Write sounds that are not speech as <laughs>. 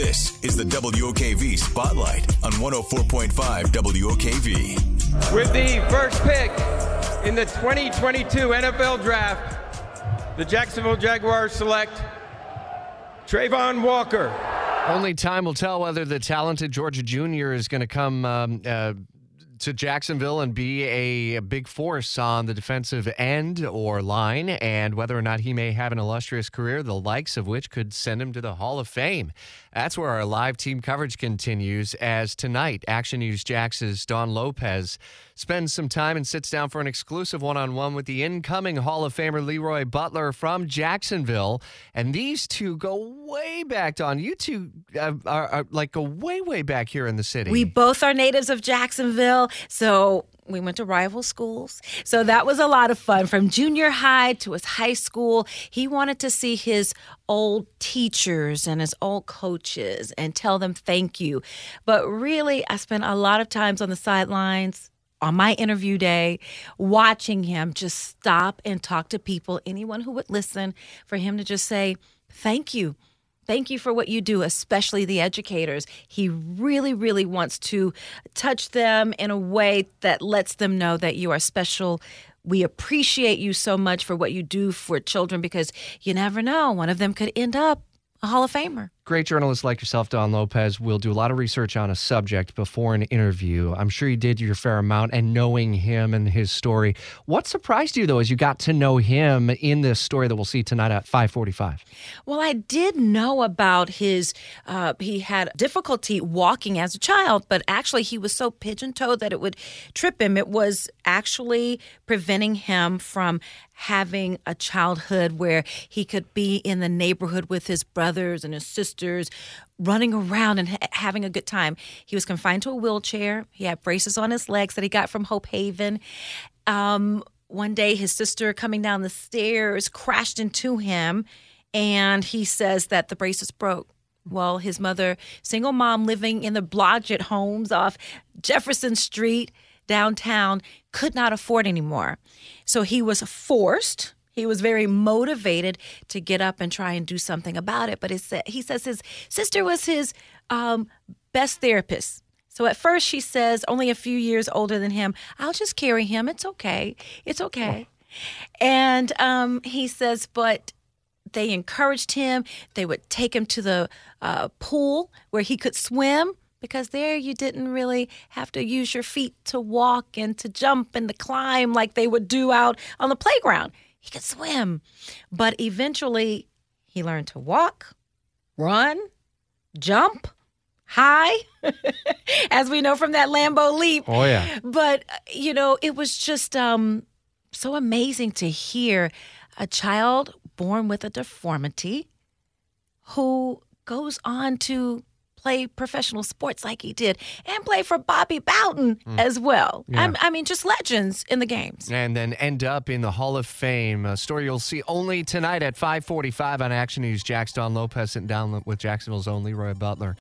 This is the WOKV Spotlight on 104.5 WOKV. With the first pick in the 2022 NFL Draft, the Jacksonville Jaguars select Travon Walker. Only time will tell whether the talented Georgia Jr. is going to come um, uh, to Jacksonville and be a big force on the defensive end or line, and whether or not he may have an illustrious career, the likes of which could send him to the Hall of Fame. That's where our live team coverage continues as tonight, Action News Jax's Don Lopez spends some time and sits down for an exclusive one on one with the incoming Hall of Famer Leroy Butler from Jacksonville. And these two go way back, Don. You two uh, are, are like go way, way back here in the city. We both are natives of Jacksonville. So we went to rival schools. So that was a lot of fun. From junior high to his high school, he wanted to see his old teachers and his old coaches and tell them thank you. But really, I spent a lot of times on the sidelines on my interview day, watching him just stop and talk to people, anyone who would listen, for him to just say, Thank you. Thank you for what you do, especially the educators. He really, really wants to touch them in a way that lets them know that you are special. We appreciate you so much for what you do for children because you never know. One of them could end up a Hall of Famer great journalists like yourself, Don Lopez, will do a lot of research on a subject before an interview. I'm sure you did your fair amount and knowing him and his story. What surprised you though as you got to know him in this story that we'll see tonight at 545? Well, I did know about his uh, he had difficulty walking as a child, but actually he was so pigeon-toed that it would trip him. It was actually preventing him from having a childhood where he could be in the neighborhood with his brothers and his sisters sisters, running around and ha- having a good time. He was confined to a wheelchair. He had braces on his legs that he got from Hope Haven. Um, one day, his sister coming down the stairs crashed into him, and he says that the braces broke. Well, his mother, single mom living in the Blodgett homes off Jefferson Street downtown, could not afford anymore. So he was forced he was very motivated to get up and try and do something about it. But he says his sister was his um, best therapist. So at first she says, only a few years older than him, I'll just carry him. It's okay. It's okay. And um, he says, but they encouraged him. They would take him to the uh, pool where he could swim because there you didn't really have to use your feet to walk and to jump and to climb like they would do out on the playground he could swim. But eventually, he learned to walk, run, jump, high, <laughs> as we know from that Lambeau leap. Oh, yeah. But, you know, it was just um, so amazing to hear a child born with a deformity who goes on to play professional sports like he did and play for Bobby Bowden mm. as well. Yeah. I mean, just legends in the games. And then end up in the Hall of Fame. A story you'll see only tonight at 545 on Action News. Jax Don Lopez sitting down with Jacksonville's own Leroy Butler.